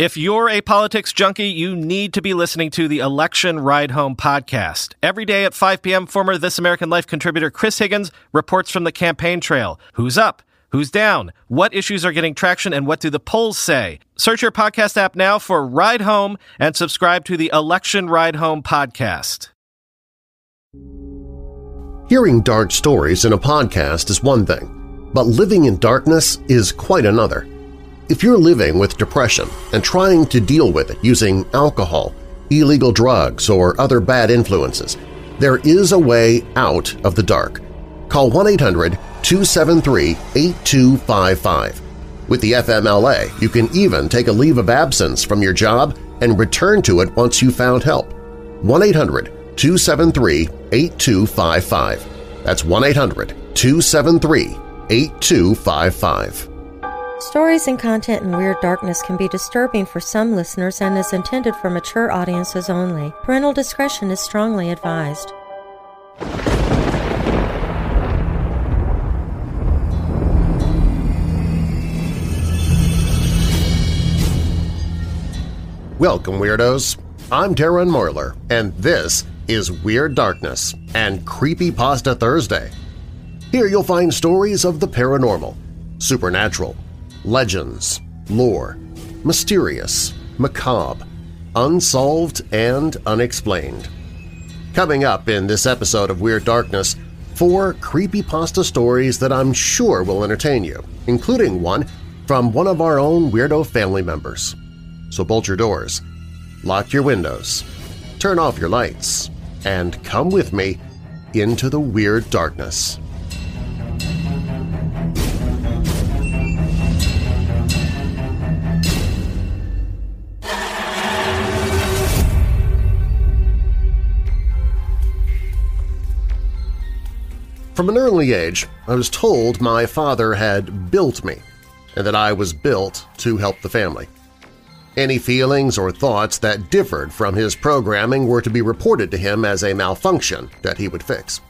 If you're a politics junkie, you need to be listening to the Election Ride Home podcast. Every day at 5 p.m., former This American Life contributor Chris Higgins reports from the campaign trail. Who's up? Who's down? What issues are getting traction and what do the polls say? Search your podcast app now for Ride Home and subscribe to the Election Ride Home podcast. Hearing dark stories in a podcast is one thing, but living in darkness is quite another. If you're living with depression and trying to deal with it using alcohol, illegal drugs, or other bad influences, there is a way out of the dark. Call 1-800-273-8255. With the FMLA, you can even take a leave of absence from your job and return to it once you found help. 1-800-273-8255. That's 1-800-273-8255. Stories and content in Weird Darkness can be disturbing for some listeners and is intended for mature audiences only. Parental discretion is strongly advised. Welcome, Weirdos! I'm Darren Marlar, and this is Weird Darkness and Creepy Pasta Thursday. Here you'll find stories of the paranormal, supernatural, legends, lore, mysterious, macabre, unsolved, and unexplained. Coming up in this episode of Weird Darkness, four creepypasta stories that I'm sure will entertain you, including one from one of our own weirdo family members. So bolt your doors, lock your windows, turn off your lights, and come with me into the Weird Darkness. From an early age, I was told my father had built me and that I was built to help the family. Any feelings or thoughts that differed from his programming were to be reported to him as a malfunction that he would fix.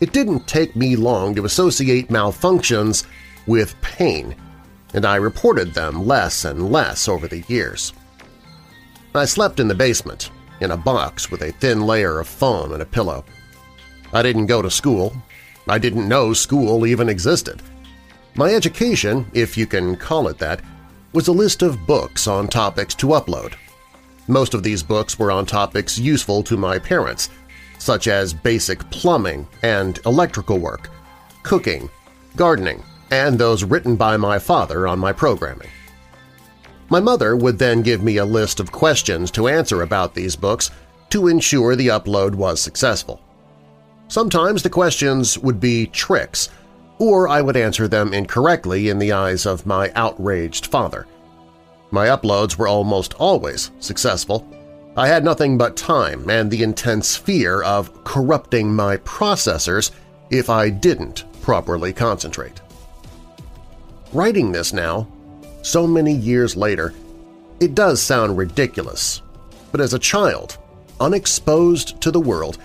It didn't take me long to associate malfunctions with pain, and I reported them less and less over the years. I slept in the basement, in a box with a thin layer of foam and a pillow. I didn't go to school. I didn't know school even existed. My education, if you can call it that, was a list of books on topics to upload. Most of these books were on topics useful to my parents, such as basic plumbing and electrical work, cooking, gardening, and those written by my father on my programming. My mother would then give me a list of questions to answer about these books to ensure the upload was successful. Sometimes the questions would be tricks, or I would answer them incorrectly in the eyes of my outraged father. My uploads were almost always successful. I had nothing but time and the intense fear of corrupting my processors if I didn't properly concentrate. Writing this now, so many years later, it does sound ridiculous, but as a child, unexposed to the world,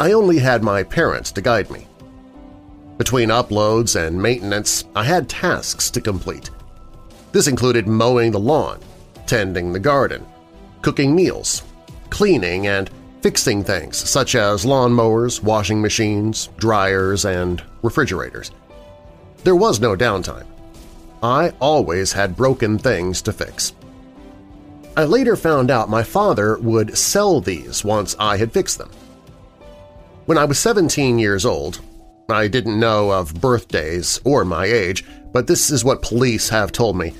I only had my parents to guide me. Between uploads and maintenance, I had tasks to complete. This included mowing the lawn, tending the garden, cooking meals, cleaning and fixing things such as lawnmowers, washing machines, dryers, and refrigerators. There was no downtime. I always had broken things to fix. I later found out my father would sell these once I had fixed them. When I was 17 years old, I didn't know of birthdays or my age, but this is what police have told me.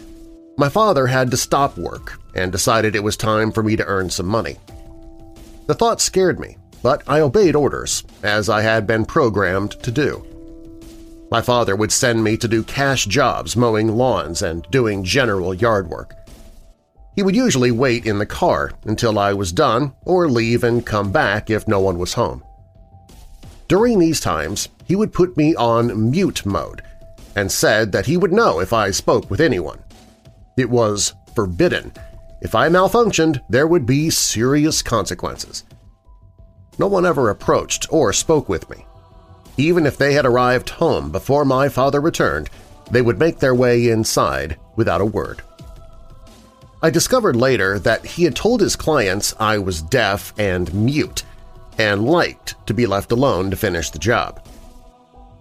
My father had to stop work and decided it was time for me to earn some money. The thought scared me, but I obeyed orders, as I had been programmed to do. My father would send me to do cash jobs mowing lawns and doing general yard work. He would usually wait in the car until I was done or leave and come back if no one was home. During these times, he would put me on mute mode and said that he would know if I spoke with anyone. It was forbidden. If I malfunctioned, there would be serious consequences. No one ever approached or spoke with me. Even if they had arrived home before my father returned, they would make their way inside without a word. I discovered later that he had told his clients I was deaf and mute and liked to be left alone to finish the job.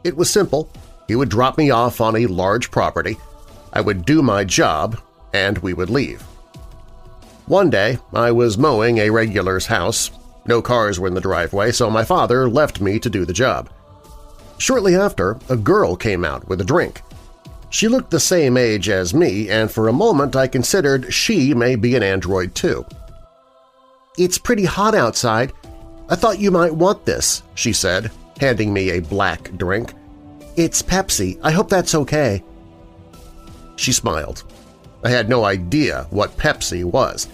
It was simple. He would drop me off on a large property, I would do my job, and we would leave. One day, I was mowing a regular's house. No cars were in the driveway, so my father left me to do the job. Shortly after, a girl came out with a drink. She looked the same age as me, and for a moment I considered she may be an android too. "'It's pretty hot outside. I thought you might want this,' she said, handing me a black drink. "'It's Pepsi. I hope that's okay.' She smiled. I had no idea what Pepsi was.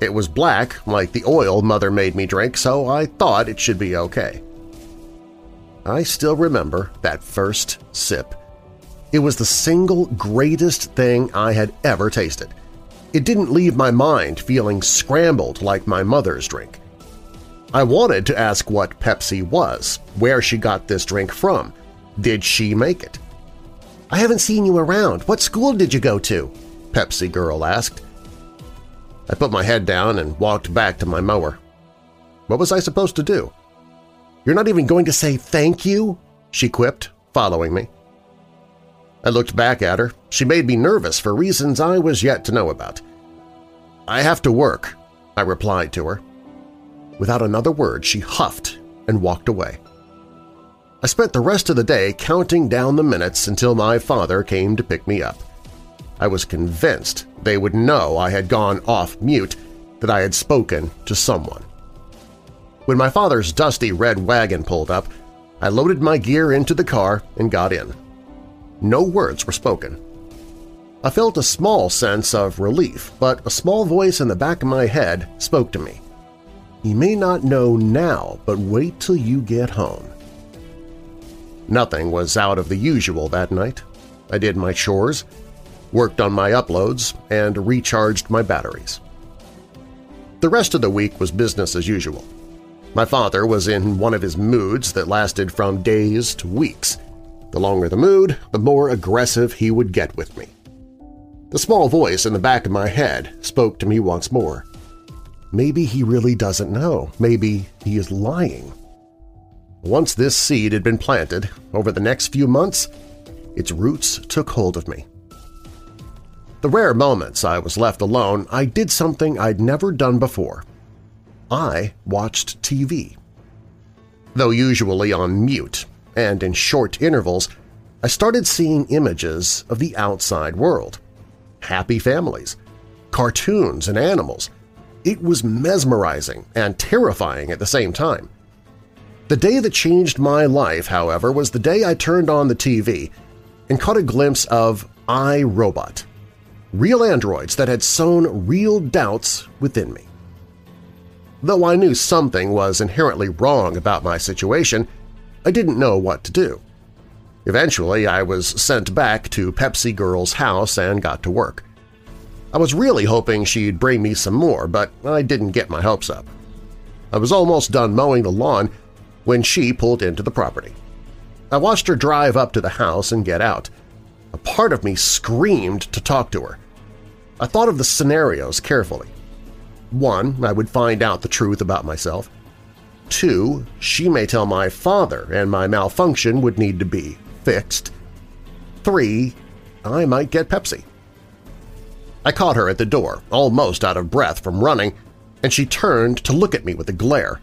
It was black, like the oil Mother made me drink, so I thought it should be okay. I still remember that first sip. It was the single greatest thing I had ever tasted. It didn't leave my mind feeling scrambled like my mother's drink. I wanted to ask what Pepsi was, where she got this drink from. Did she make it? I haven't seen you around. What school did you go to? Pepsi Girl asked. I put my head down and walked back to my mower. What was I supposed to do? You're not even going to say thank you? she quipped, following me. I looked back at her. She made me nervous for reasons I was yet to know about. I have to work, I replied to her. Without another word, she huffed and walked away. I spent the rest of the day counting down the minutes until my father came to pick me up. I was convinced they would know I had gone off mute, that I had spoken to someone. When my father's dusty red wagon pulled up, I loaded my gear into the car and got in. No words were spoken. I felt a small sense of relief, but a small voice in the back of my head spoke to me. You may not know now, but wait till you get home. Nothing was out of the usual that night. I did my chores, worked on my uploads, and recharged my batteries. The rest of the week was business as usual. My father was in one of his moods that lasted from days to weeks. The longer the mood, the more aggressive he would get with me. The small voice in the back of my head spoke to me once more. Maybe he really doesn't know. Maybe he is lying. Once this seed had been planted, over the next few months, its roots took hold of me. The rare moments I was left alone, I did something I'd never done before. I watched TV. Though usually on mute and in short intervals, I started seeing images of the outside world. Happy families, cartoons and animals. It was mesmerizing and terrifying at the same time. The day that changed my life, however, was the day I turned on the TV and caught a glimpse of I, Robot, real androids that had sown real doubts within me. Though I knew something was inherently wrong about my situation, I didn't know what to do. Eventually, I was sent back to Pepsi Girl's house and got to work. I was really hoping she'd bring me some more, but I didn't get my hopes up. I was almost done mowing the lawn when she pulled into the property. I watched her drive up to the house and get out. A part of me screamed to talk to her. I thought of the scenarios carefully. One, I would find out the truth about myself. Two, she may tell my father and my malfunction would need to be fixed. Three, I might get Pepsi. I caught her at the door, almost out of breath from running, and she turned to look at me with a glare.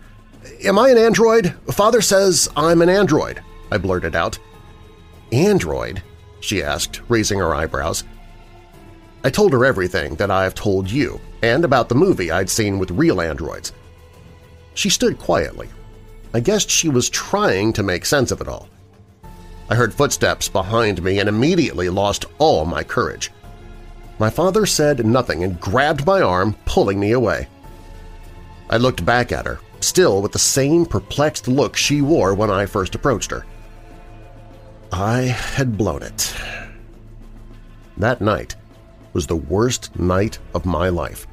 "'Am I an android? Father says I'm an android,' I blurted out. "'Android?' she asked, raising her eyebrows. I told her everything that I've told you, and about the movie I'd seen with real androids. She stood quietly. I guessed she was trying to make sense of it all. I heard footsteps behind me and immediately lost all my courage. My father said nothing and grabbed my arm, pulling me away. I looked back at her, still with the same perplexed look she wore when I first approached her. I had blown it. That night was the worst night of my life.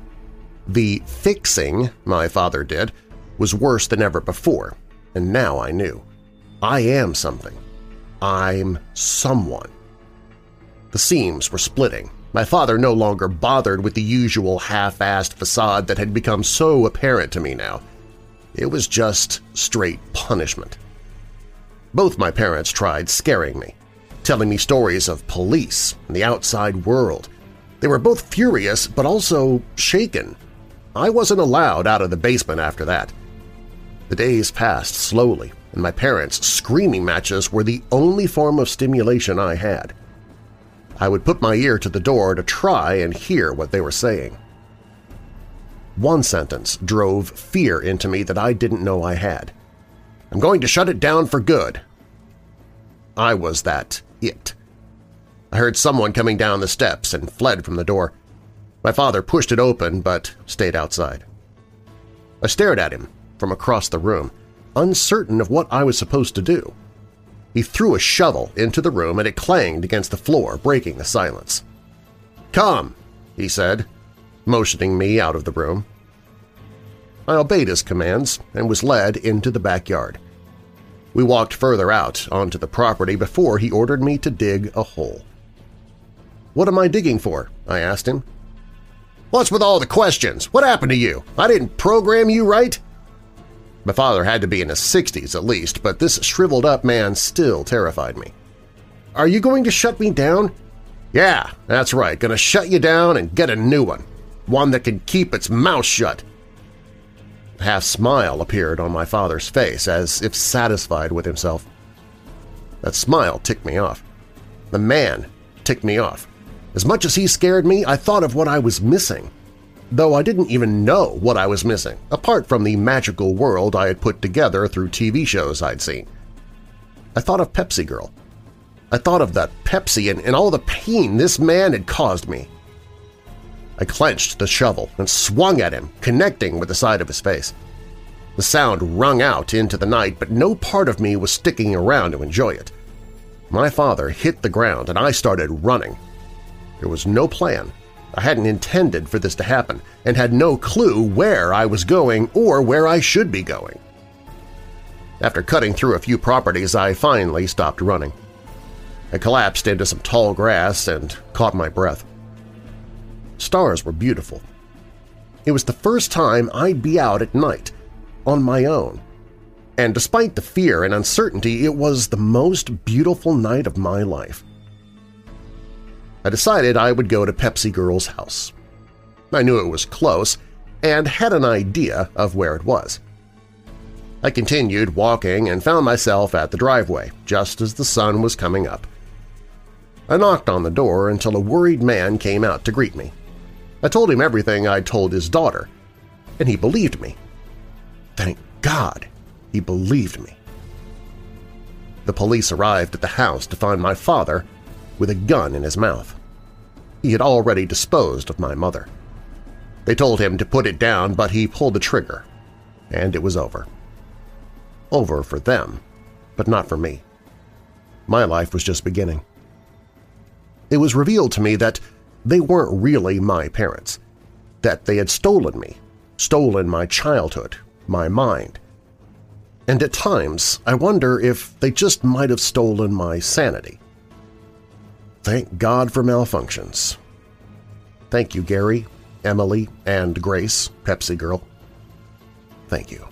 The fixing my father did was worse than ever before, and now I knew. I am something. I'm someone. The seams were splitting, My father no longer bothered with the usual half-assed facade that had become so apparent to me now. It was just straight punishment. Both my parents tried scaring me, telling me stories of police and the outside world. They were both furious but also shaken. I wasn't allowed out of the basement after that. The days passed slowly, and my parents' screaming matches were the only form of stimulation I had. I would put my ear to the door to try and hear what they were saying. One sentence drove fear into me that I didn't know I had. I'm going to shut it down for good. I was that it. I heard someone coming down the steps and fled from the door. My father pushed it open but stayed outside. I stared at him from across the room, uncertain of what I was supposed to do. He threw a shovel into the room and it clanged against the floor, breaking the silence. "'Come!' he said, motioning me out of the room. I obeyed his commands and was led into the backyard. We walked further out onto the property before he ordered me to dig a hole. "'What am I digging for?' I asked him. "'What's with all the questions? What happened to you? I didn't program you right?' My father had to be in his 60s at least, but this shriveled-up man still terrified me. "'Are you going to shut me down?' "'Yeah, that's right, gonna shut you down and get a new one. One that can keep its mouth shut.' A half-smile appeared on my father's face, as if satisfied with himself. That smile ticked me off. The man ticked me off. As much as he scared me, I thought of what I was missing though I didn't even know what I was missing, apart from the magical world I had put together through TV shows I'd seen. I thought of Pepsi Girl. I thought of that Pepsi and, and all the pain this man had caused me. I clenched the shovel and swung at him, connecting with the side of his face. The sound rung out into the night, but no part of me was sticking around to enjoy it. My father hit the ground and I started running. There was no plan, I hadn't intended for this to happen and had no clue where I was going or where I should be going. After cutting through a few properties, I finally stopped running. I collapsed into some tall grass and caught my breath. Stars were beautiful. It was the first time I'd be out at night, on my own. And despite the fear and uncertainty, it was the most beautiful night of my life. I decided I would go to Pepsi Girl's house. I knew it was close and had an idea of where it was. I continued walking and found myself at the driveway just as the sun was coming up. I knocked on the door until a worried man came out to greet me. I told him everything I'd told his daughter, and he believed me. Thank God he believed me. The police arrived at the house to find my father with a gun in his mouth. He had already disposed of my mother. They told him to put it down, but he pulled the trigger, and it was over. Over for them, but not for me. My life was just beginning. It was revealed to me that they weren't really my parents, that they had stolen me, stolen my childhood, my mind. And at times I wonder if they just might have stolen my sanity. Thank God for malfunctions. Thank you, Gary, Emily, and Grace, Pepsi Girl. Thank you.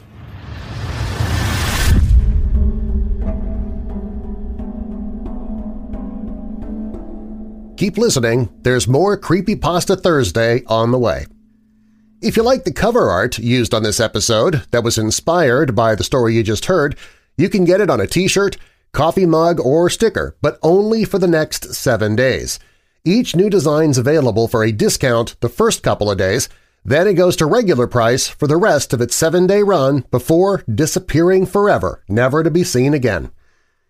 Keep listening, there's more Creepypasta Thursday on the way. If you like the cover art used on this episode that was inspired by the story you just heard, you can get it on a t-shirt, coffee mug, or sticker, but only for the next seven days. Each new design's available for a discount the first couple of days, then it goes to regular price for the rest of its seven-day run before disappearing forever, never to be seen again.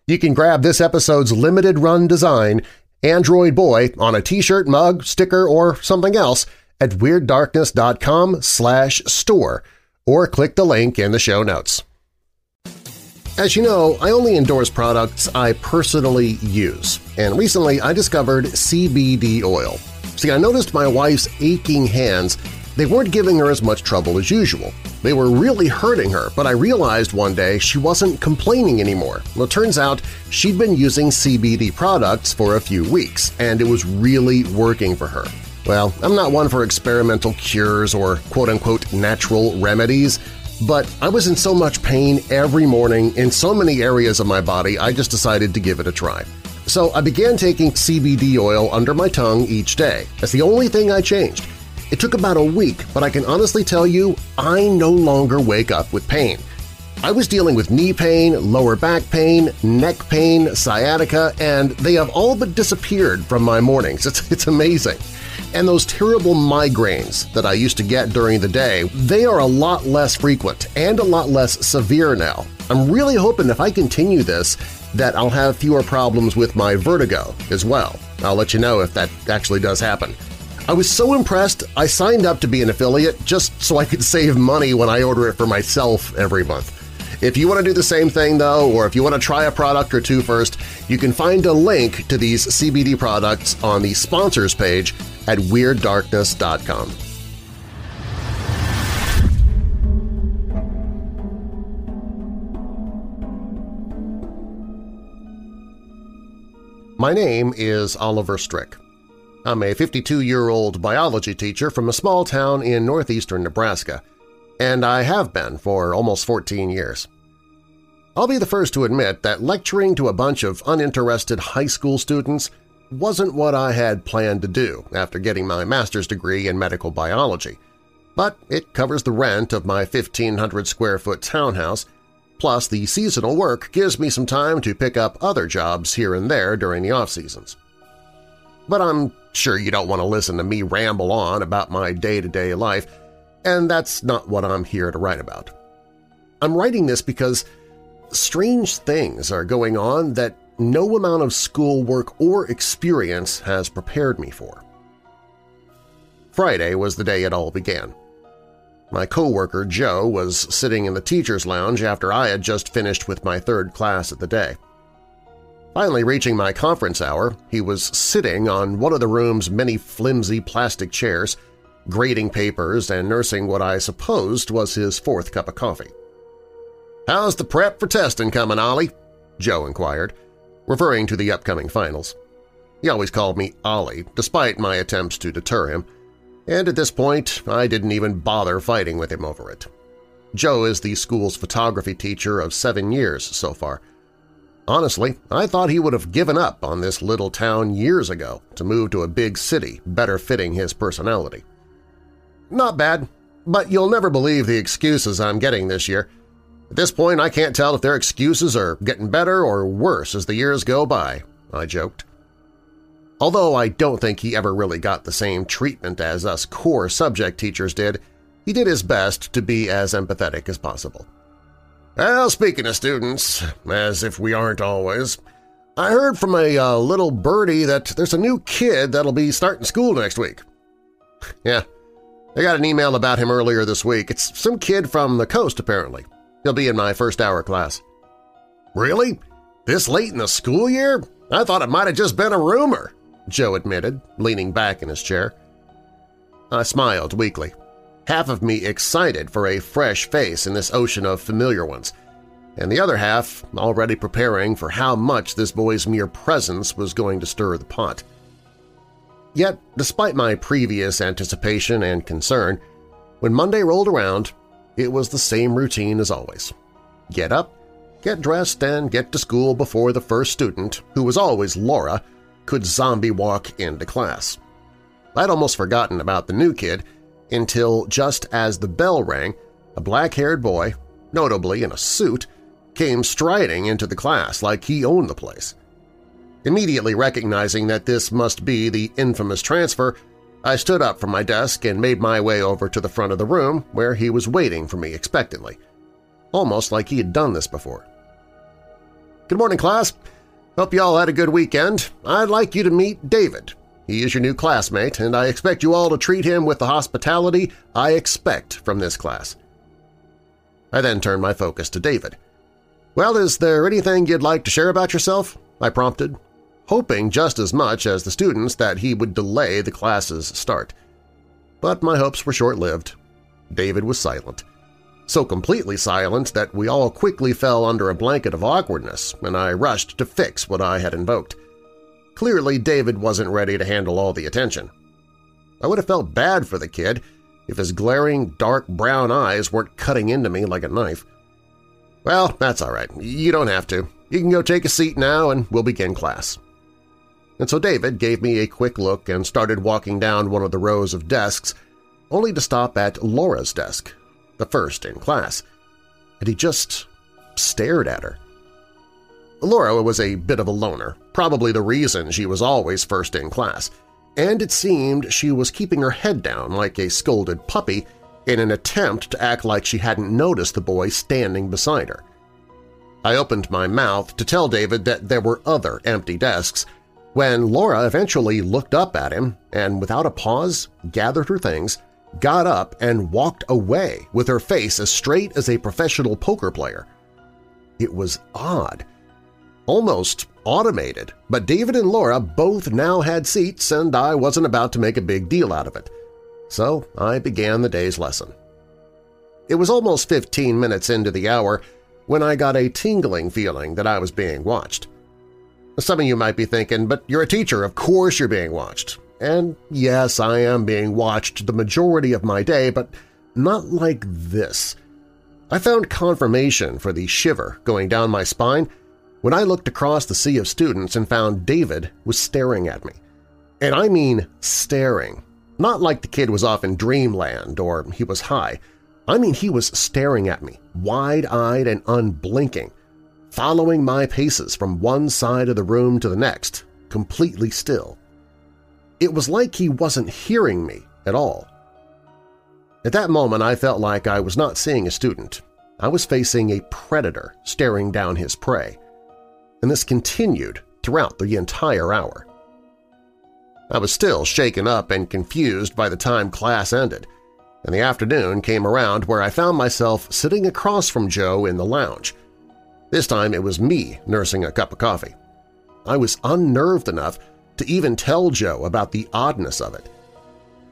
You can grab this episode's limited run design, Android Boy, on a t-shirt, mug, sticker, or something else at WeirdDarkness.com slash store or click the link in the show notes. As you know, I only endorse products I personally use, and recently I discovered CBD oil. See, I noticed my wife's aching hands They weren't giving her as much trouble as usual. They were really hurting her, but I realized one day she wasn't complaining anymore. Well, it turns out she'd been using CBD products for a few weeks, and it was really working for her. Well, I'm not one for experimental cures or quote-unquote natural remedies, but I was in so much pain every morning in so many areas of my body I just decided to give it a try. So I began taking CBD oil under my tongue each day. That's the only thing I changed. It took about a week, but I can honestly tell you I no longer wake up with pain. I was dealing with knee pain, lower back pain, neck pain, sciatica, and they have all but disappeared from my mornings. It's, it's amazing. And those terrible migraines that I used to get during the day, they are a lot less frequent and a lot less severe now. I'm really hoping if I continue this that I'll have fewer problems with my vertigo as well. I'll let you know if that actually does happen. I was so impressed I signed up to be an affiliate just so I could save money when I order it for myself every month. If you want to do the same thing, though, or if you want to try a product or two first, you can find a link to these CBD products on the sponsors page at WeirdDarkness.com. My name is Oliver Strick. I'm a 52-year-old biology teacher from a small town in northeastern Nebraska, and I have been for almost 14 years. I'll be the first to admit that lecturing to a bunch of uninterested high school students wasn't what I had planned to do after getting my master's degree in medical biology, but it covers the rent of my 1,500-square-foot townhouse, plus the seasonal work gives me some time to pick up other jobs here and there during the off-seasons. But I'm sure you don't want to listen to me ramble on about my day-to-day -day life, and that's not what I'm here to write about. I'm writing this because strange things are going on that no amount of schoolwork or experience has prepared me for. Friday was the day it all began. My coworker Joe was sitting in the teacher's lounge after I had just finished with my third class of the day. Finally reaching my conference hour, he was sitting on one of the room's many flimsy plastic chairs, grading papers and nursing what I supposed was his fourth cup of coffee. "'How's the prep for testing coming, Ollie?' Joe inquired referring to the upcoming finals. He always called me Ollie, despite my attempts to deter him, and at this point I didn't even bother fighting with him over it. Joe is the school's photography teacher of seven years so far. Honestly, I thought he would have given up on this little town years ago to move to a big city better fitting his personality. Not bad, but you'll never believe the excuses I'm getting this year. At this point, I can't tell if their excuses are getting better or worse as the years go by, I joked. Although I don't think he ever really got the same treatment as us core subject teachers did, he did his best to be as empathetic as possible. Well, speaking of students, as if we aren't always, I heard from a uh, little birdie that there's a new kid that'll be starting school next week. yeah, I got an email about him earlier this week. It's some kid from the coast, apparently. He'll be in my first hour class. Really? This late in the school year? I thought it might have just been a rumor, Joe admitted, leaning back in his chair. I smiled weakly, half of me excited for a fresh face in this ocean of familiar ones, and the other half already preparing for how much this boy's mere presence was going to stir the pot. Yet, despite my previous anticipation and concern, when Monday rolled around, it was the same routine as always. Get up, get dressed, and get to school before the first student, who was always Laura, could zombie walk into class. I'd almost forgotten about the new kid until just as the bell rang, a black-haired boy, notably in a suit, came striding into the class like he owned the place. Immediately recognizing that this must be the infamous transfer, I stood up from my desk and made my way over to the front of the room where he was waiting for me expectantly, almost like he had done this before. Good morning, class. Hope you all had a good weekend. I'd like you to meet David. He is your new classmate, and I expect you all to treat him with the hospitality I expect from this class. I then turned my focus to David. Well, is there anything you'd like to share about yourself? I prompted, hoping just as much as the students that he would delay the class's start. But my hopes were short-lived. David was silent. So completely silent that we all quickly fell under a blanket of awkwardness, and I rushed to fix what I had invoked. Clearly, David wasn't ready to handle all the attention. I would have felt bad for the kid if his glaring, dark brown eyes weren't cutting into me like a knife. Well, that's all right. You don't have to. You can go take a seat now and we'll begin class. And so David gave me a quick look and started walking down one of the rows of desks, only to stop at Laura's desk, the first in class, and he just stared at her. Laura was a bit of a loner, probably the reason she was always first in class, and it seemed she was keeping her head down like a scolded puppy in an attempt to act like she hadn't noticed the boy standing beside her. I opened my mouth to tell David that there were other empty desks when Laura eventually looked up at him and, without a pause, gathered her things, got up and walked away with her face as straight as a professional poker player. It was odd, almost automated, but David and Laura both now had seats and I wasn't about to make a big deal out of it. So I began the day's lesson. It was almost 15 minutes into the hour when I got a tingling feeling that I was being watched. Some of you might be thinking, but you're a teacher, of course you're being watched. And yes, I am being watched the majority of my day, but not like this. I found confirmation for the shiver going down my spine when I looked across the sea of students and found David was staring at me. And I mean staring. Not like the kid was off in dreamland or he was high. I mean he was staring at me, wide-eyed and unblinking, following my paces from one side of the room to the next, completely still. It was like he wasn't hearing me at all. At that moment I felt like I was not seeing a student. I was facing a predator staring down his prey. And this continued throughout the entire hour. I was still shaken up and confused by the time class ended, and the afternoon came around where I found myself sitting across from Joe in the lounge. This time it was me nursing a cup of coffee. I was unnerved enough to even tell Joe about the oddness of it.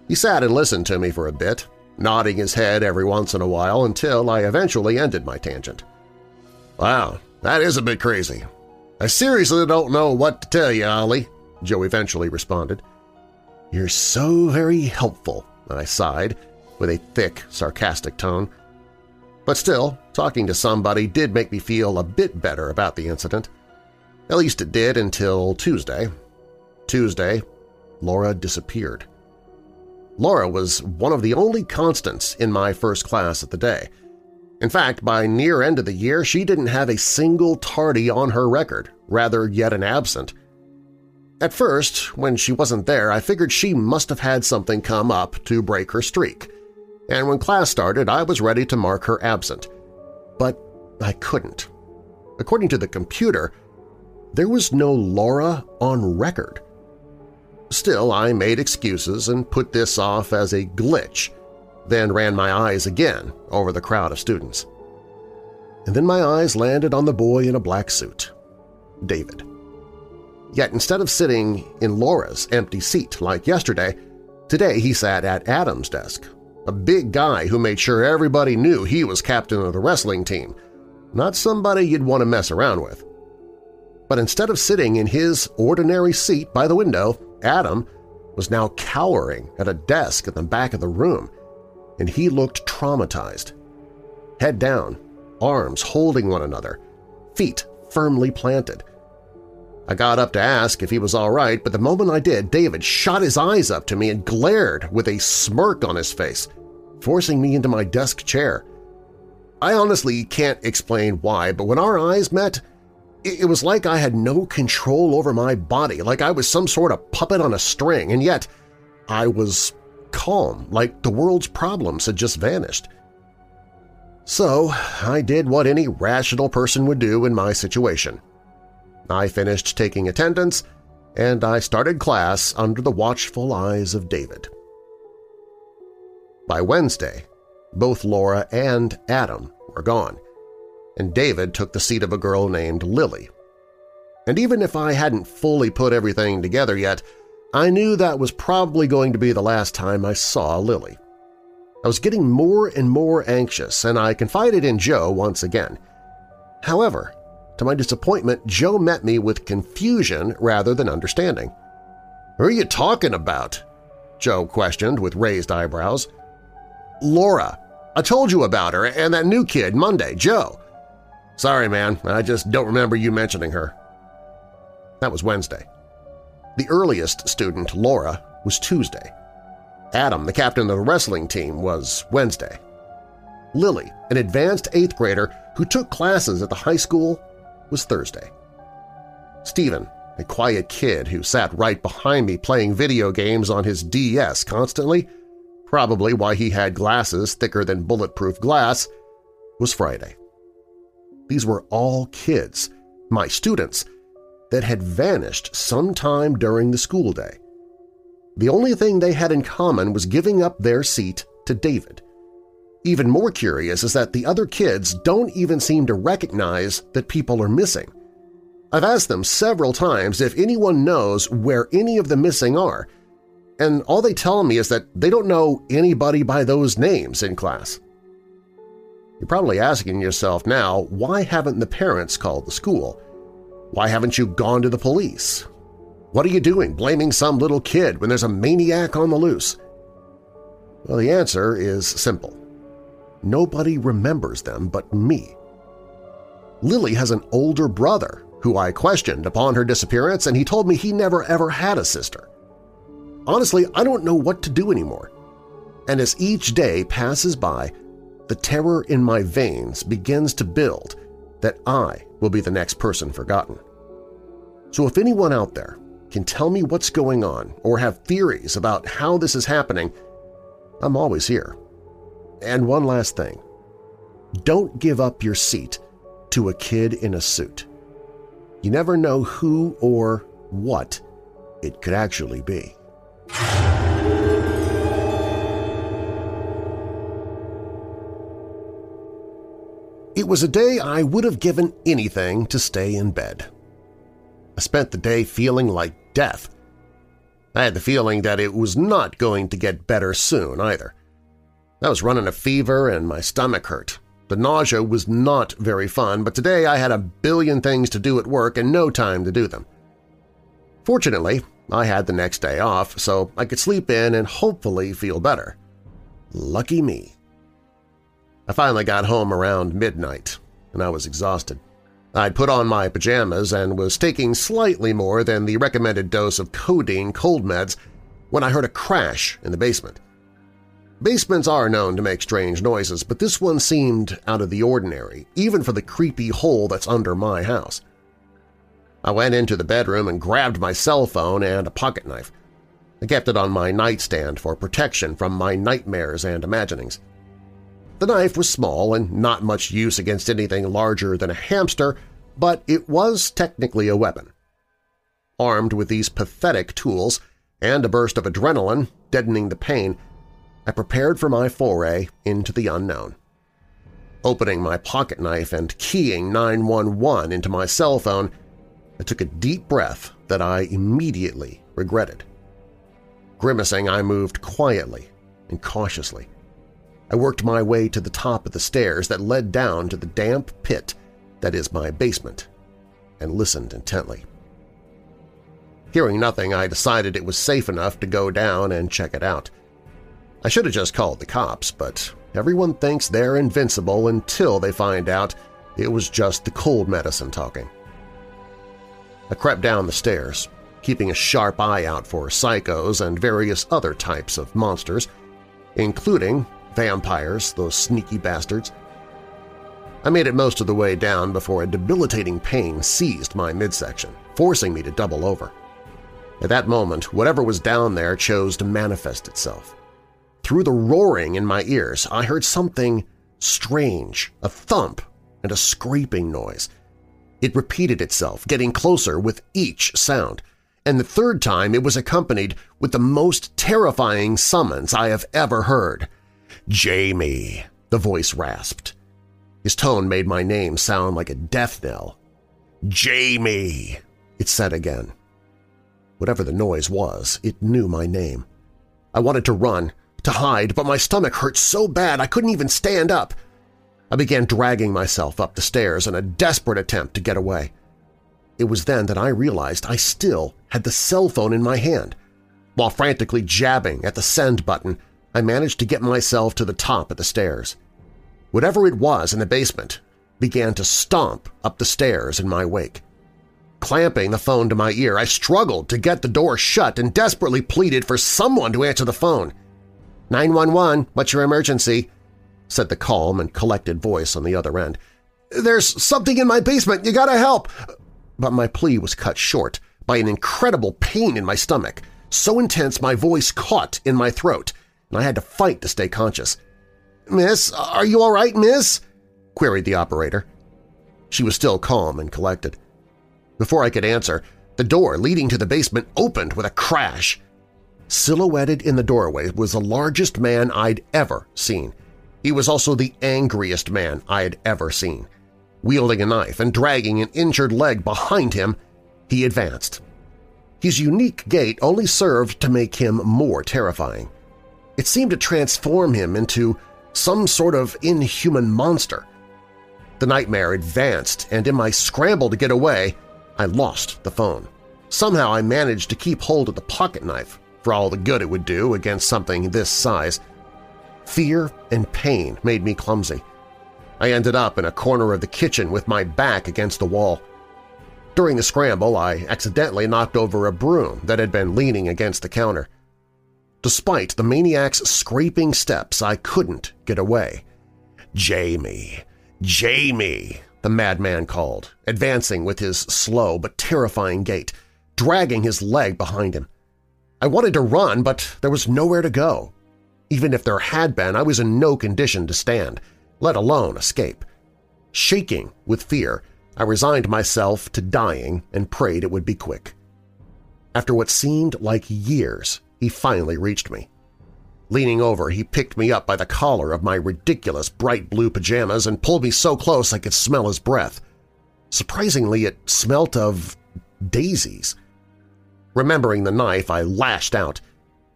He sat and listened to me for a bit, nodding his head every once in a while until I eventually ended my tangent. Wow, that is a bit crazy. I seriously don't know what to tell you, Ollie, Joe eventually responded. You're so very helpful, I sighed, with a thick, sarcastic tone. But still, talking to somebody did make me feel a bit better about the incident. At least it did until Tuesday, Tuesday, Laura disappeared. Laura was one of the only constants in my first class of the day. In fact, by near end of the year, she didn't have a single tardy on her record, rather yet an absent. At first, when she wasn't there, I figured she must have had something come up to break her streak, and when class started I was ready to mark her absent. But I couldn't. According to the computer, there was no Laura on record. Still, I made excuses and put this off as a glitch, then ran my eyes again over the crowd of students. And then my eyes landed on the boy in a black suit, David. Yet instead of sitting in Laura's empty seat like yesterday, today he sat at Adam's desk, a big guy who made sure everybody knew he was captain of the wrestling team, not somebody you'd want to mess around with. But instead of sitting in his ordinary seat by the window, Adam was now cowering at a desk in the back of the room, and he looked traumatized. Head down, arms holding one another, feet firmly planted. I got up to ask if he was all right, but the moment I did, David shot his eyes up to me and glared with a smirk on his face, forcing me into my desk chair. I honestly can't explain why, but when our eyes met, it was like I had no control over my body, like I was some sort of puppet on a string, and yet I was calm, like the world's problems had just vanished. So I did what any rational person would do in my situation. I finished taking attendance, and I started class under the watchful eyes of David. By Wednesday, both Laura and Adam were gone, and David took the seat of a girl named Lily. And even if I hadn't fully put everything together yet, I knew that was probably going to be the last time I saw Lily. I was getting more and more anxious, and I confided in Joe once again. However, to my disappointment, Joe met me with confusion rather than understanding. "'Who are you talking about?' Joe questioned with raised eyebrows. "'Laura. I told you about her and that new kid Monday, Joe. Sorry, man, I just don't remember you mentioning her.' That was Wednesday. The earliest student, Laura, was Tuesday. Adam, the captain of the wrestling team, was Wednesday. Lily, an advanced eighth grader who took classes at the high school, was Thursday. Stephen, a quiet kid who sat right behind me playing video games on his DS constantly, probably why he had glasses thicker than bulletproof glass, was Friday. These were all kids, my students, that had vanished sometime during the school day. The only thing they had in common was giving up their seat to David. Even more curious is that the other kids don't even seem to recognize that people are missing. I've asked them several times if anyone knows where any of the missing are, and all they tell me is that they don't know anybody by those names in class. You're probably asking yourself now, why haven't the parents called the school? Why haven't you gone to the police? What are you doing blaming some little kid when there's a maniac on the loose? Well, the answer is simple. Nobody remembers them but me. Lily has an older brother who I questioned upon her disappearance and he told me he never ever had a sister. Honestly, I don't know what to do anymore. And as each day passes by, the terror in my veins begins to build that I will be the next person forgotten. So if anyone out there can tell me what's going on or have theories about how this is happening, I'm always here. And one last thing. Don't give up your seat to a kid in a suit. You never know who or what it could actually be. It was a day I would have given anything to stay in bed. I spent the day feeling like death. I had the feeling that it was not going to get better soon either. I was running a fever and my stomach hurt. The nausea was not very fun, but today I had a billion things to do at work and no time to do them. Fortunately, I had the next day off, so I could sleep in and hopefully feel better. Lucky me. I finally got home around midnight, and I was exhausted. I'd put on my pajamas and was taking slightly more than the recommended dose of codeine cold meds when I heard a crash in the basement. Basements are known to make strange noises, but this one seemed out of the ordinary, even for the creepy hole that's under my house. I went into the bedroom and grabbed my cell phone and a pocket knife. I kept it on my nightstand for protection from my nightmares and imaginings. The knife was small and not much use against anything larger than a hamster, but it was technically a weapon. Armed with these pathetic tools and a burst of adrenaline deadening the pain, I prepared for my foray into the unknown. Opening my pocket knife and keying 911 into my cell phone, I took a deep breath that I immediately regretted. Grimacing, I moved quietly and cautiously. I worked my way to the top of the stairs that led down to the damp pit that is my basement and listened intently. Hearing nothing, I decided it was safe enough to go down and check it out. I should have just called the cops, but everyone thinks they're invincible until they find out it was just the cold medicine talking. I crept down the stairs, keeping a sharp eye out for psychos and various other types of monsters, including Vampires, those sneaky bastards. I made it most of the way down before a debilitating pain seized my midsection, forcing me to double over. At that moment, whatever was down there chose to manifest itself. Through the roaring in my ears, I heard something strange, a thump and a scraping noise. It repeated itself, getting closer with each sound, and the third time it was accompanied with the most terrifying summons I have ever heard. Jamie, the voice rasped. His tone made my name sound like a death knell. Jamie, it said again. Whatever the noise was, it knew my name. I wanted to run, to hide, but my stomach hurt so bad I couldn't even stand up. I began dragging myself up the stairs in a desperate attempt to get away. It was then that I realized I still had the cell phone in my hand. While frantically jabbing at the send button, I managed to get myself to the top of the stairs. Whatever it was in the basement began to stomp up the stairs in my wake. Clamping the phone to my ear, I struggled to get the door shut and desperately pleaded for someone to answer the phone. 911, what's your emergency? said the calm and collected voice on the other end. There's something in my basement, you gotta help! But my plea was cut short by an incredible pain in my stomach, so intense my voice caught in my throat, and I had to fight to stay conscious. "'Miss, are you all right, miss?' queried the operator. She was still calm and collected. Before I could answer, the door leading to the basement opened with a crash. Silhouetted in the doorway was the largest man I'd ever seen. He was also the angriest man I had ever seen. Wielding a knife and dragging an injured leg behind him, he advanced. His unique gait only served to make him more terrifying. It seemed to transform him into some sort of inhuman monster. The nightmare advanced, and in my scramble to get away, I lost the phone. Somehow I managed to keep hold of the pocket knife, for all the good it would do against something this size. Fear and pain made me clumsy. I ended up in a corner of the kitchen with my back against the wall. During the scramble, I accidentally knocked over a broom that had been leaning against the counter. Despite the maniac's scraping steps, I couldn't get away. Jamie! Jamie! the madman called, advancing with his slow but terrifying gait, dragging his leg behind him. I wanted to run, but there was nowhere to go. Even if there had been, I was in no condition to stand, let alone escape. Shaking with fear, I resigned myself to dying and prayed it would be quick. After what seemed like years, he finally reached me. Leaning over, he picked me up by the collar of my ridiculous bright blue pajamas and pulled me so close I could smell his breath. Surprisingly, it smelt of daisies. Remembering the knife, I lashed out.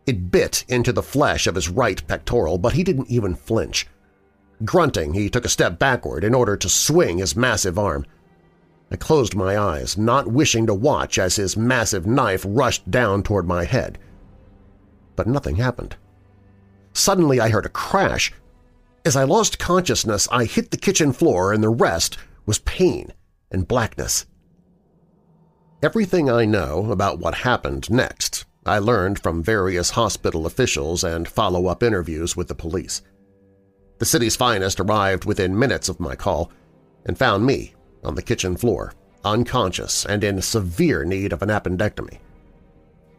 It bit into the flesh of his right pectoral, but he didn't even flinch. Grunting, he took a step backward in order to swing his massive arm. I closed my eyes, not wishing to watch as his massive knife rushed down toward my head. But nothing happened. Suddenly I heard a crash. As I lost consciousness, I hit the kitchen floor and the rest was pain and blackness. Everything I know about what happened next I learned from various hospital officials and follow-up interviews with the police. The city's finest arrived within minutes of my call and found me on the kitchen floor, unconscious and in severe need of an appendectomy.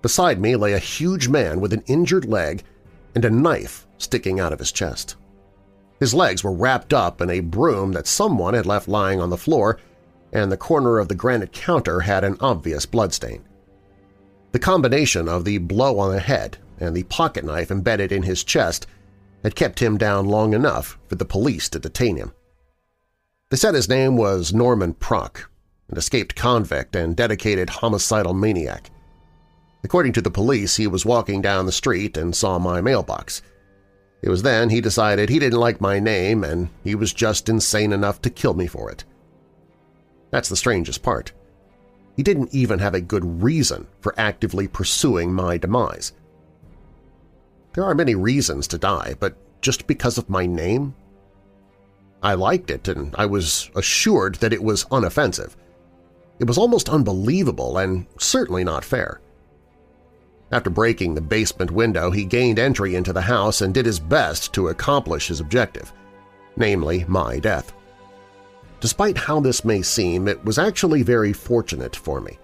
Beside me lay a huge man with an injured leg and a knife sticking out of his chest. His legs were wrapped up in a broom that someone had left lying on the floor, and the corner of the granite counter had an obvious bloodstain. The combination of the blow on the head and the pocket knife embedded in his chest had kept him down long enough for the police to detain him. They said his name was Norman Prock, an escaped convict and dedicated homicidal maniac. According to the police, he was walking down the street and saw my mailbox. It was then he decided he didn't like my name and he was just insane enough to kill me for it. That's the strangest part. He didn't even have a good reason for actively pursuing my demise. There are many reasons to die, but just because of my name? I liked it and I was assured that it was unoffensive. It was almost unbelievable and certainly not fair. After breaking the basement window, he gained entry into the house and did his best to accomplish his objective, namely my death. Despite how this may seem, it was actually very fortunate for me.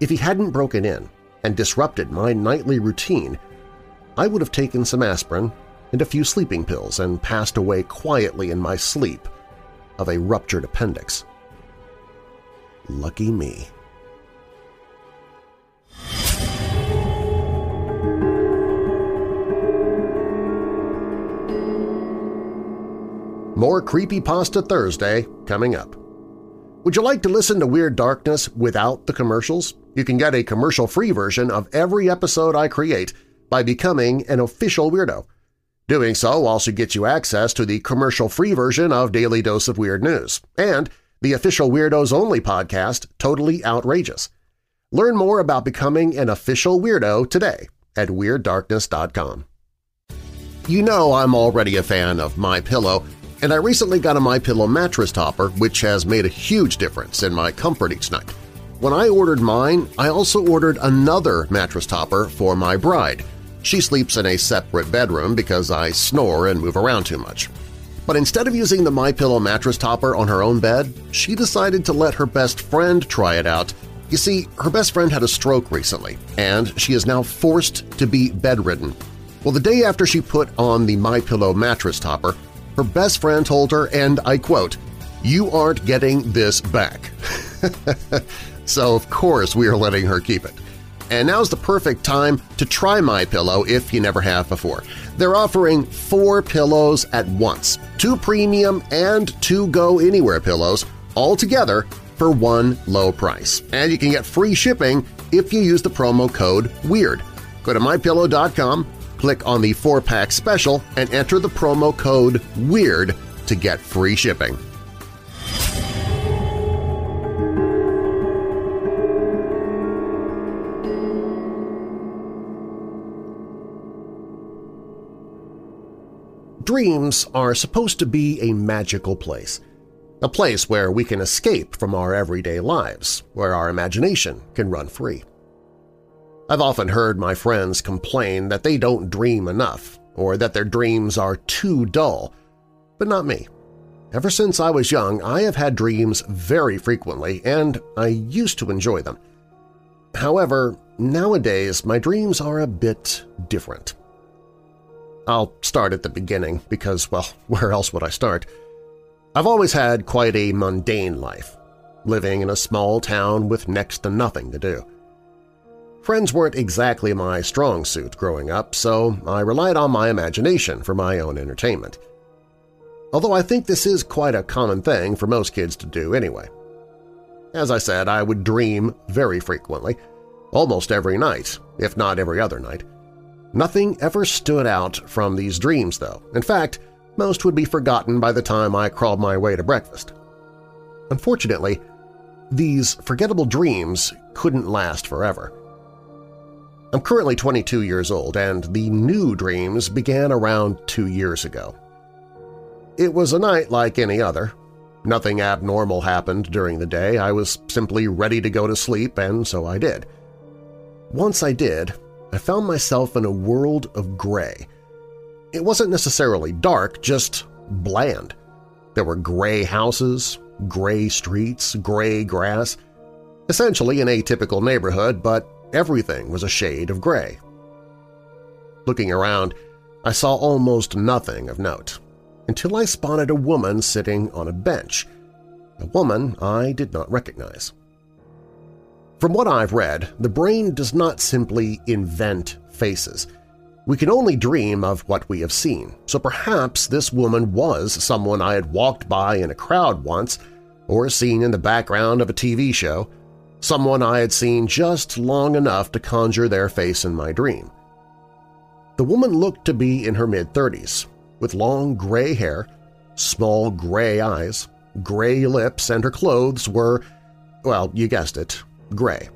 If he hadn't broken in and disrupted my nightly routine, I would have taken some aspirin and a few sleeping pills and passed away quietly in my sleep of a ruptured appendix. Lucky me. More Creepy Pasta Thursday coming up. Would you like to listen to Weird Darkness without the commercials? You can get a commercial-free version of every episode I create by becoming an official weirdo. Doing so also gets you access to the commercial-free version of Daily Dose of Weird News and the official Weirdos Only podcast, Totally Outrageous. Learn more about becoming an official weirdo today at WeirdDarkness.com. You know I'm already a fan of My Pillow, and I recently got a My Pillow mattress topper which has made a huge difference in my comfort each night. When I ordered mine, I also ordered another mattress topper for my bride – she sleeps in a separate bedroom because I snore and move around too much. But instead of using the MyPillow mattress topper on her own bed, she decided to let her best friend try it out. You see, her best friend had a stroke recently, and she is now forced to be bedridden. Well, the day after she put on the MyPillow mattress topper, her best friend told her, and I quote, "You aren't getting this back." so of course we are letting her keep it and now's the perfect time to try My Pillow if you never have before. They're offering four pillows at once, two premium and two go-anywhere pillows, all together for one low price. And you can get free shipping if you use the promo code WEIRD. Go to MyPillow.com, click on the 4-pack special, and enter the promo code WEIRD to get free shipping. Dreams are supposed to be a magical place, a place where we can escape from our everyday lives, where our imagination can run free. I've often heard my friends complain that they don't dream enough or that their dreams are too dull, but not me. Ever since I was young, I have had dreams very frequently, and I used to enjoy them. However, nowadays my dreams are a bit different. I'll start at the beginning because, well, where else would I start? I've always had quite a mundane life, living in a small town with next to nothing to do. Friends weren't exactly my strong suit growing up, so I relied on my imagination for my own entertainment. Although I think this is quite a common thing for most kids to do anyway. As I said, I would dream very frequently, almost every night, if not every other night. Nothing ever stood out from these dreams, though. In fact, most would be forgotten by the time I crawled my way to breakfast. Unfortunately, these forgettable dreams couldn't last forever. I'm currently 22 years old, and the new dreams began around two years ago. It was a night like any other. Nothing abnormal happened during the day. I was simply ready to go to sleep, and so I did. Once I did, I found myself in a world of gray. It wasn't necessarily dark, just bland. There were gray houses, gray streets, gray grass, essentially an atypical neighborhood, but everything was a shade of gray. Looking around, I saw almost nothing of note, until I spotted a woman sitting on a bench, a woman I did not recognize. From what I've read, the brain does not simply invent faces. We can only dream of what we have seen, so perhaps this woman was someone I had walked by in a crowd once or seen in the background of a TV show, someone I had seen just long enough to conjure their face in my dream. The woman looked to be in her mid-30s, with long gray hair, small gray eyes, gray lips, and her clothes were, well, you guessed it, gray.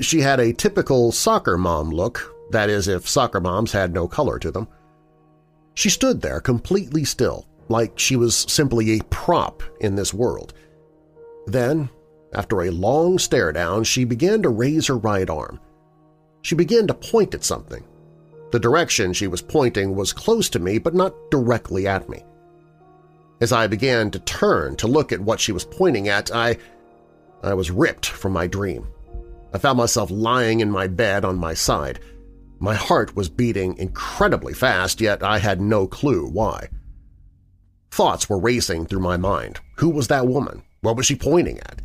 She had a typical soccer mom look, that is if soccer moms had no color to them. She stood there completely still, like she was simply a prop in this world. Then, after a long stare-down, she began to raise her right arm. She began to point at something. The direction she was pointing was close to me but not directly at me. As I began to turn to look at what she was pointing at, I I was ripped from my dream. I found myself lying in my bed on my side. My heart was beating incredibly fast, yet I had no clue why. Thoughts were racing through my mind. Who was that woman? What was she pointing at?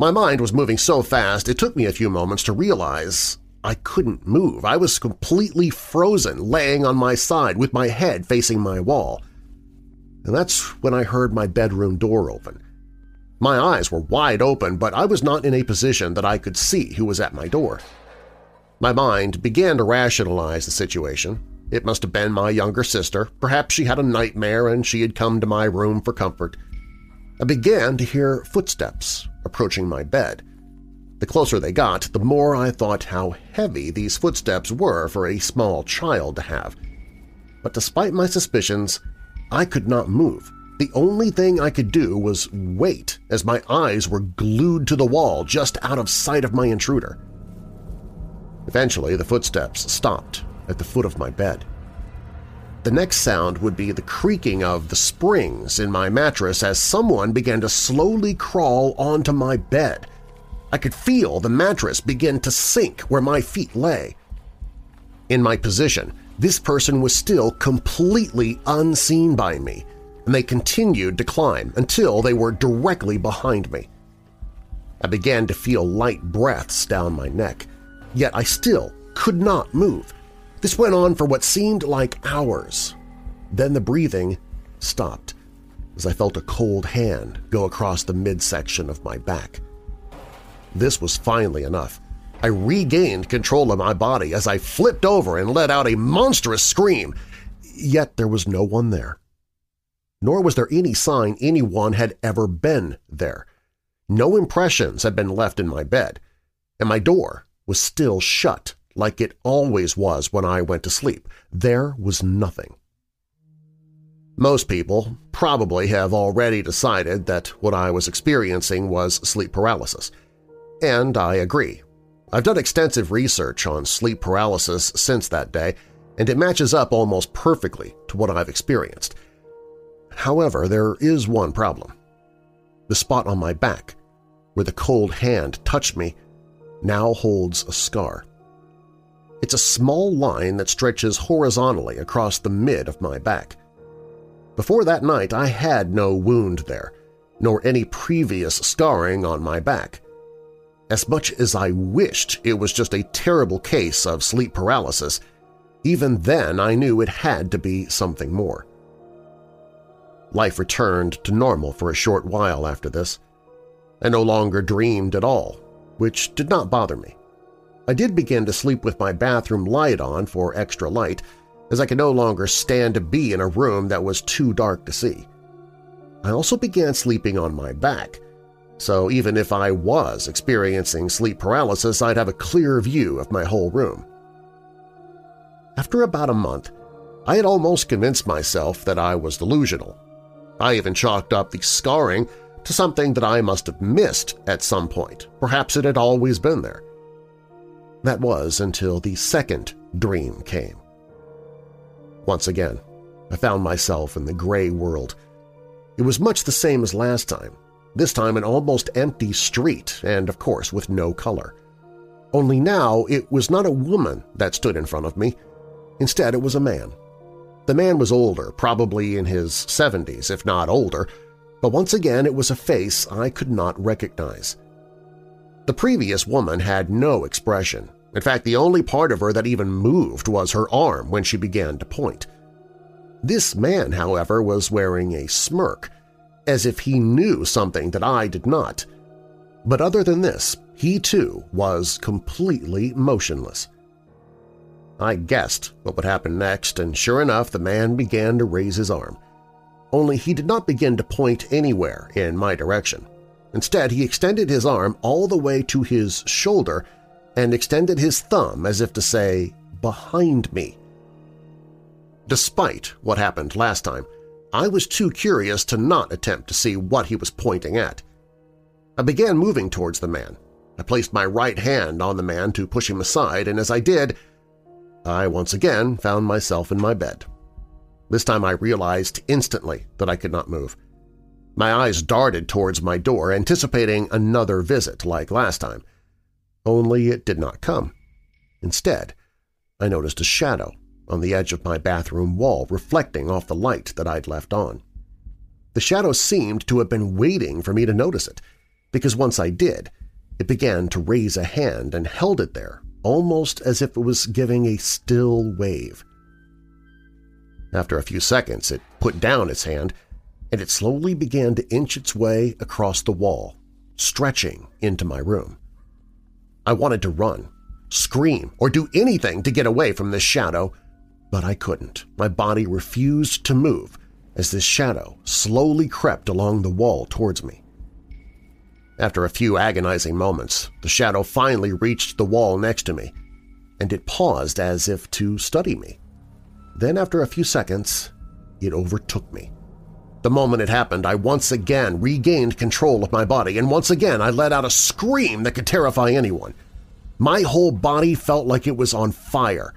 My mind was moving so fast it took me a few moments to realize I couldn't move. I was completely frozen, laying on my side with my head facing my wall. And that's when I heard my bedroom door open. My eyes were wide open, but I was not in a position that I could see who was at my door. My mind began to rationalize the situation. It must have been my younger sister. Perhaps she had a nightmare and she had come to my room for comfort. I began to hear footsteps approaching my bed. The closer they got, the more I thought how heavy these footsteps were for a small child to have. But despite my suspicions, I could not move. The only thing I could do was wait as my eyes were glued to the wall just out of sight of my intruder. Eventually, the footsteps stopped at the foot of my bed. The next sound would be the creaking of the springs in my mattress as someone began to slowly crawl onto my bed. I could feel the mattress begin to sink where my feet lay. In my position, this person was still completely unseen by me, and they continued to climb until they were directly behind me. I began to feel light breaths down my neck, yet I still could not move. This went on for what seemed like hours. Then the breathing stopped as I felt a cold hand go across the midsection of my back. This was finally enough. I regained control of my body as I flipped over and let out a monstrous scream, yet there was no one there. Nor was there any sign anyone had ever been there. No impressions had been left in my bed, and my door was still shut like it always was when I went to sleep. There was nothing. Most people probably have already decided that what I was experiencing was sleep paralysis. And I agree. I've done extensive research on sleep paralysis since that day, and it matches up almost perfectly to what I've experienced. However, there is one problem. The spot on my back, where the cold hand touched me, now holds a scar. It's a small line that stretches horizontally across the mid of my back. Before that night, I had no wound there, nor any previous scarring on my back. As much as I wished it was just a terrible case of sleep paralysis, even then I knew it had to be something more. Life returned to normal for a short while after this. I no longer dreamed at all, which did not bother me. I did begin to sleep with my bathroom light on for extra light, as I could no longer stand to be in a room that was too dark to see. I also began sleeping on my back, so even if I was experiencing sleep paralysis, I'd have a clear view of my whole room. After about a month, I had almost convinced myself that I was delusional. I even chalked up the scarring to something that I must have missed at some point. Perhaps it had always been there. That was until the second dream came. Once again, I found myself in the gray world. It was much the same as last time, this time an almost empty street and, of course, with no color. Only now it was not a woman that stood in front of me. Instead, it was a man. The man was older, probably in his 70s, if not older, but once again it was a face I could not recognize. The previous woman had no expression. In fact, the only part of her that even moved was her arm when she began to point. This man, however, was wearing a smirk, as if he knew something that I did not. But other than this, he too was completely motionless. I guessed what would happen next, and sure enough the man began to raise his arm. Only he did not begin to point anywhere in my direction. Instead, he extended his arm all the way to his shoulder and extended his thumb as if to say, behind me. Despite what happened last time, I was too curious to not attempt to see what he was pointing at. I began moving towards the man. I placed my right hand on the man to push him aside, and as I did, I once again found myself in my bed. This time I realized instantly that I could not move. My eyes darted towards my door, anticipating another visit like last time. Only it did not come. Instead, I noticed a shadow on the edge of my bathroom wall reflecting off the light that I'd left on. The shadow seemed to have been waiting for me to notice it, because once I did, it began to raise a hand and held it there, almost as if it was giving a still wave. After a few seconds, it put down its hand and it slowly began to inch its way across the wall, stretching into my room. I wanted to run, scream, or do anything to get away from this shadow, but I couldn't. My body refused to move as this shadow slowly crept along the wall towards me. After a few agonizing moments, the shadow finally reached the wall next to me, and it paused as if to study me. Then after a few seconds, it overtook me. The moment it happened, I once again regained control of my body, and once again I let out a scream that could terrify anyone. My whole body felt like it was on fire.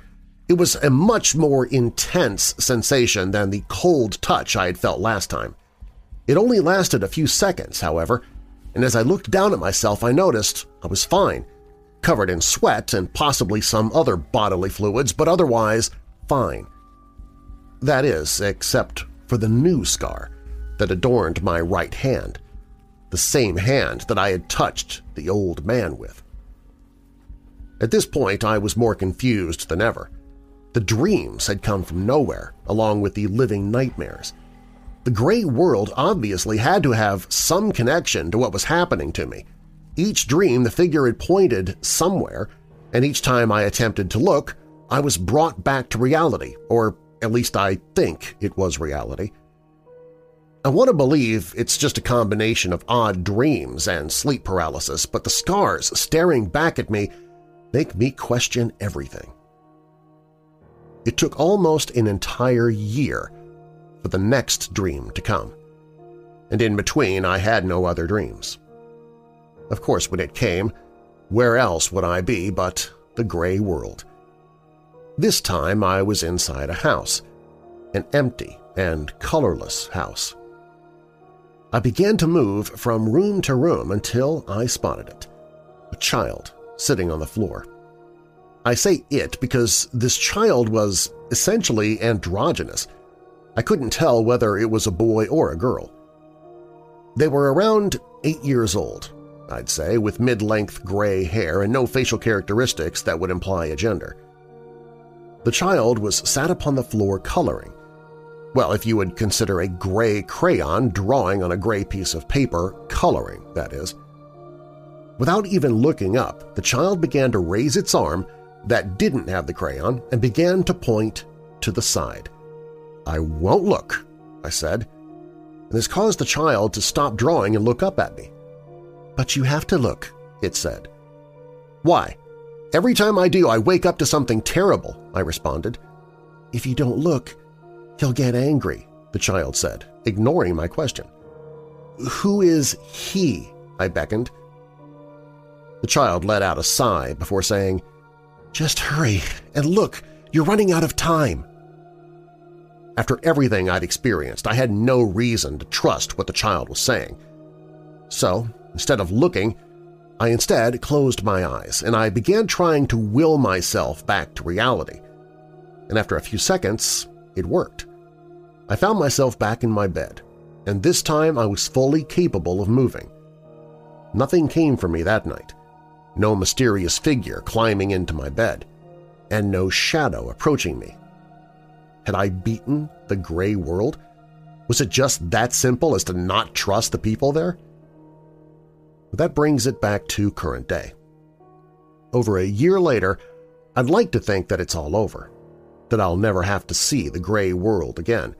It was a much more intense sensation than the cold touch I had felt last time. It only lasted a few seconds, however, and as I looked down at myself I noticed I was fine, covered in sweat and possibly some other bodily fluids, but otherwise fine. That is, except for the new scar that adorned my right hand, the same hand that I had touched the old man with. At this point I was more confused than ever. The dreams had come from nowhere, along with the living nightmares. The gray world obviously had to have some connection to what was happening to me. Each dream the figure had pointed somewhere, and each time I attempted to look, I was brought back to reality, or at least I think it was reality. I want to believe it's just a combination of odd dreams and sleep paralysis, but the scars staring back at me make me question everything. It took almost an entire year for the next dream to come. And in between, I had no other dreams. Of course, when it came, where else would I be but the gray world? This time I was inside a house, an empty and colorless house. I began to move from room to room until I spotted it, a child sitting on the floor. I say it because this child was essentially androgynous – I couldn't tell whether it was a boy or a girl. They were around eight years old, I'd say, with mid-length gray hair and no facial characteristics that would imply a gender. The child was sat upon the floor coloring. Well, if you would consider a gray crayon drawing on a gray piece of paper coloring, that is. Without even looking up, the child began to raise its arm that didn't have the crayon and began to point to the side. I won't look, I said, and this caused the child to stop drawing and look up at me. But you have to look, it said. Why? Every time I do, I wake up to something terrible, I responded. If you don't look, he'll get angry, the child said, ignoring my question. Who is he? I beckoned. The child let out a sigh before saying, Just hurry and look, you're running out of time. After everything I'd experienced, I had no reason to trust what the child was saying. So, instead of looking, I instead closed my eyes and I began trying to will myself back to reality. And after a few seconds, it worked. I found myself back in my bed, and this time I was fully capable of moving. Nothing came for me that night. No mysterious figure climbing into my bed, and no shadow approaching me had I beaten the gray world? Was it just that simple as to not trust the people there? That brings it back to current day. Over a year later, I'd like to think that it's all over, that I'll never have to see the gray world again.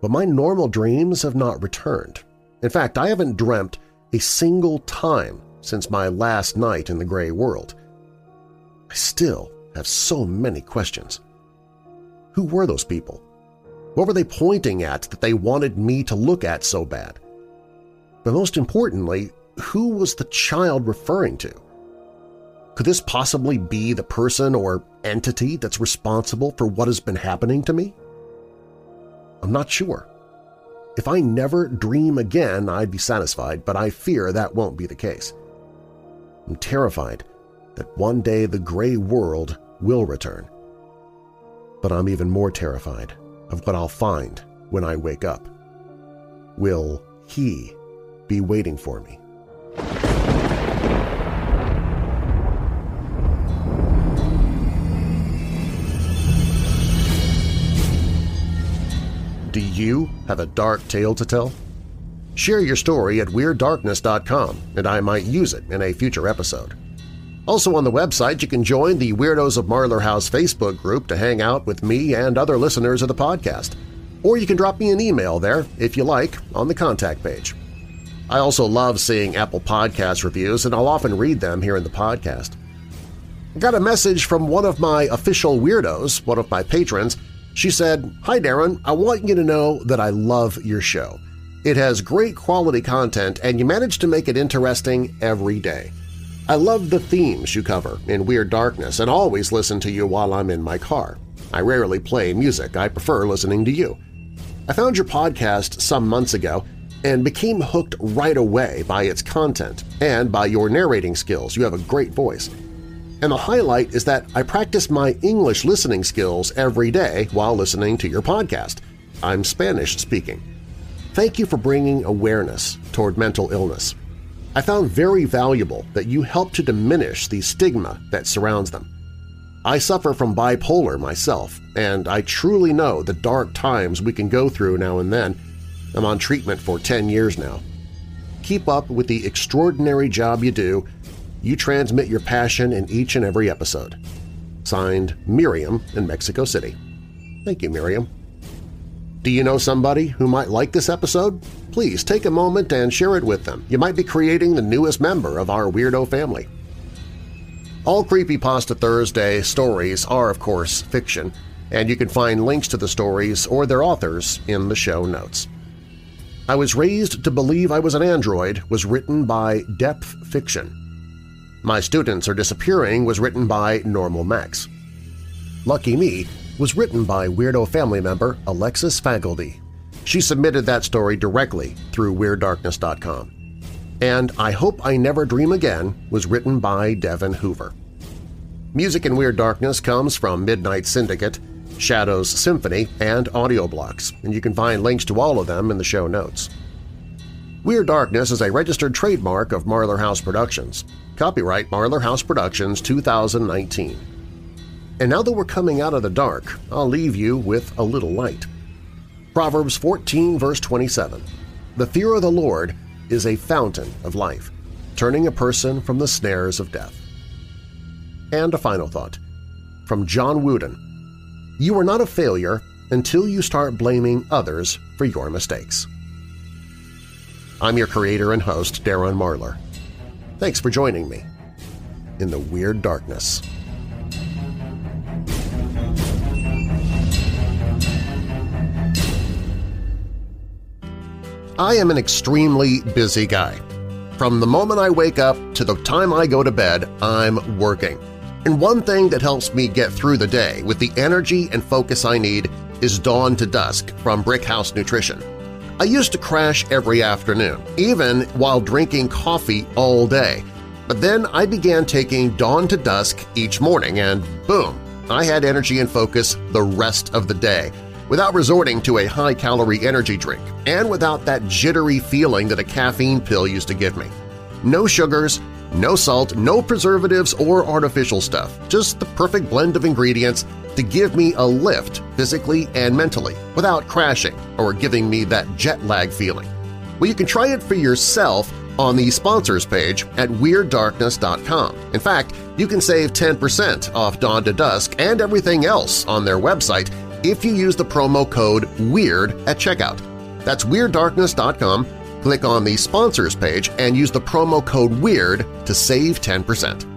But my normal dreams have not returned. In fact, I haven't dreamt a single time since my last night in the gray world. I still have so many questions. Who were those people? What were they pointing at that they wanted me to look at so bad? But most importantly, who was the child referring to? Could this possibly be the person or entity that's responsible for what has been happening to me? I'm not sure. If I never dream again, I'd be satisfied, but I fear that won't be the case. I'm terrified that one day the gray world will return but I'm even more terrified of what I'll find when I wake up. Will he be waiting for me? Do you have a dark tale to tell? Share your story at WeirdDarkness.com and I might use it in a future episode. Also on the website, you can join the Weirdos of Marlar House Facebook group to hang out with me and other listeners of the podcast. Or you can drop me an email there, if you like, on the contact page. I also love seeing Apple Podcast reviews, and I'll often read them here in the podcast. I got a message from one of my official weirdos, one of my patrons. She said, Hi Darren, I want you to know that I love your show. It has great quality content and you manage to make it interesting every day. I love the themes you cover in Weird Darkness and always listen to you while I'm in my car. I rarely play music. I prefer listening to you. I found your podcast some months ago and became hooked right away by its content and by your narrating skills. You have a great voice. And the highlight is that I practice my English listening skills every day while listening to your podcast. I'm Spanish speaking. Thank you for bringing awareness toward mental illness. I found very valuable that you help to diminish the stigma that surrounds them. I suffer from bipolar myself, and I truly know the dark times we can go through now and then. I'm on treatment for 10 years now. Keep up with the extraordinary job you do. You transmit your passion in each and every episode. Signed, Miriam in Mexico City. Thank you, Miriam. Do you know somebody who might like this episode? Please take a moment and share it with them. You might be creating the newest member of our weirdo family. All Creepypasta Thursday stories are, of course, fiction, and you can find links to the stories or their authors in the show notes. I Was Raised to Believe I Was an Android was written by Depth Fiction. My Students Are Disappearing was written by Normal Max. Lucky Me was written by Weirdo family member Alexis Fackeldey. She submitted that story directly through WeirdDarkness.com. And I Hope I Never Dream Again was written by Devin Hoover. Music in Weird Darkness comes from Midnight Syndicate, Shadows Symphony, and Audioblocks, and you can find links to all of them in the show notes. Weird Darkness is a registered trademark of Marlar House Productions. Copyright Marlar House Productions 2019. And now that we're coming out of the dark, I'll leave you with a little light. Proverbs 14 verse 27, The fear of the Lord is a fountain of life, turning a person from the snares of death. And a final thought, from John Wooden, You are not a failure until you start blaming others for your mistakes. I'm your creator and host, Darren Marlar. Thanks for joining me in the Weird Darkness. I am an extremely busy guy. From the moment I wake up to the time I go to bed, I'm working. And one thing that helps me get through the day with the energy and focus I need is Dawn to Dusk from Brickhouse Nutrition. I used to crash every afternoon, even while drinking coffee all day. But then I began taking Dawn to Dusk each morning and boom, I had energy and focus the rest of the day without resorting to a high-calorie energy drink and without that jittery feeling that a caffeine pill used to give me. No sugars, no salt, no preservatives or artificial stuff, just the perfect blend of ingredients to give me a lift physically and mentally without crashing or giving me that jet lag feeling. Well, you can try it for yourself on the sponsors page at WeirdDarkness.com. In fact, you can save 10% off Dawn to Dusk and everything else on their website if you use the promo code WEIRD at checkout. That's WeirdDarkness.com, click on the Sponsors page, and use the promo code WEIRD to save 10%.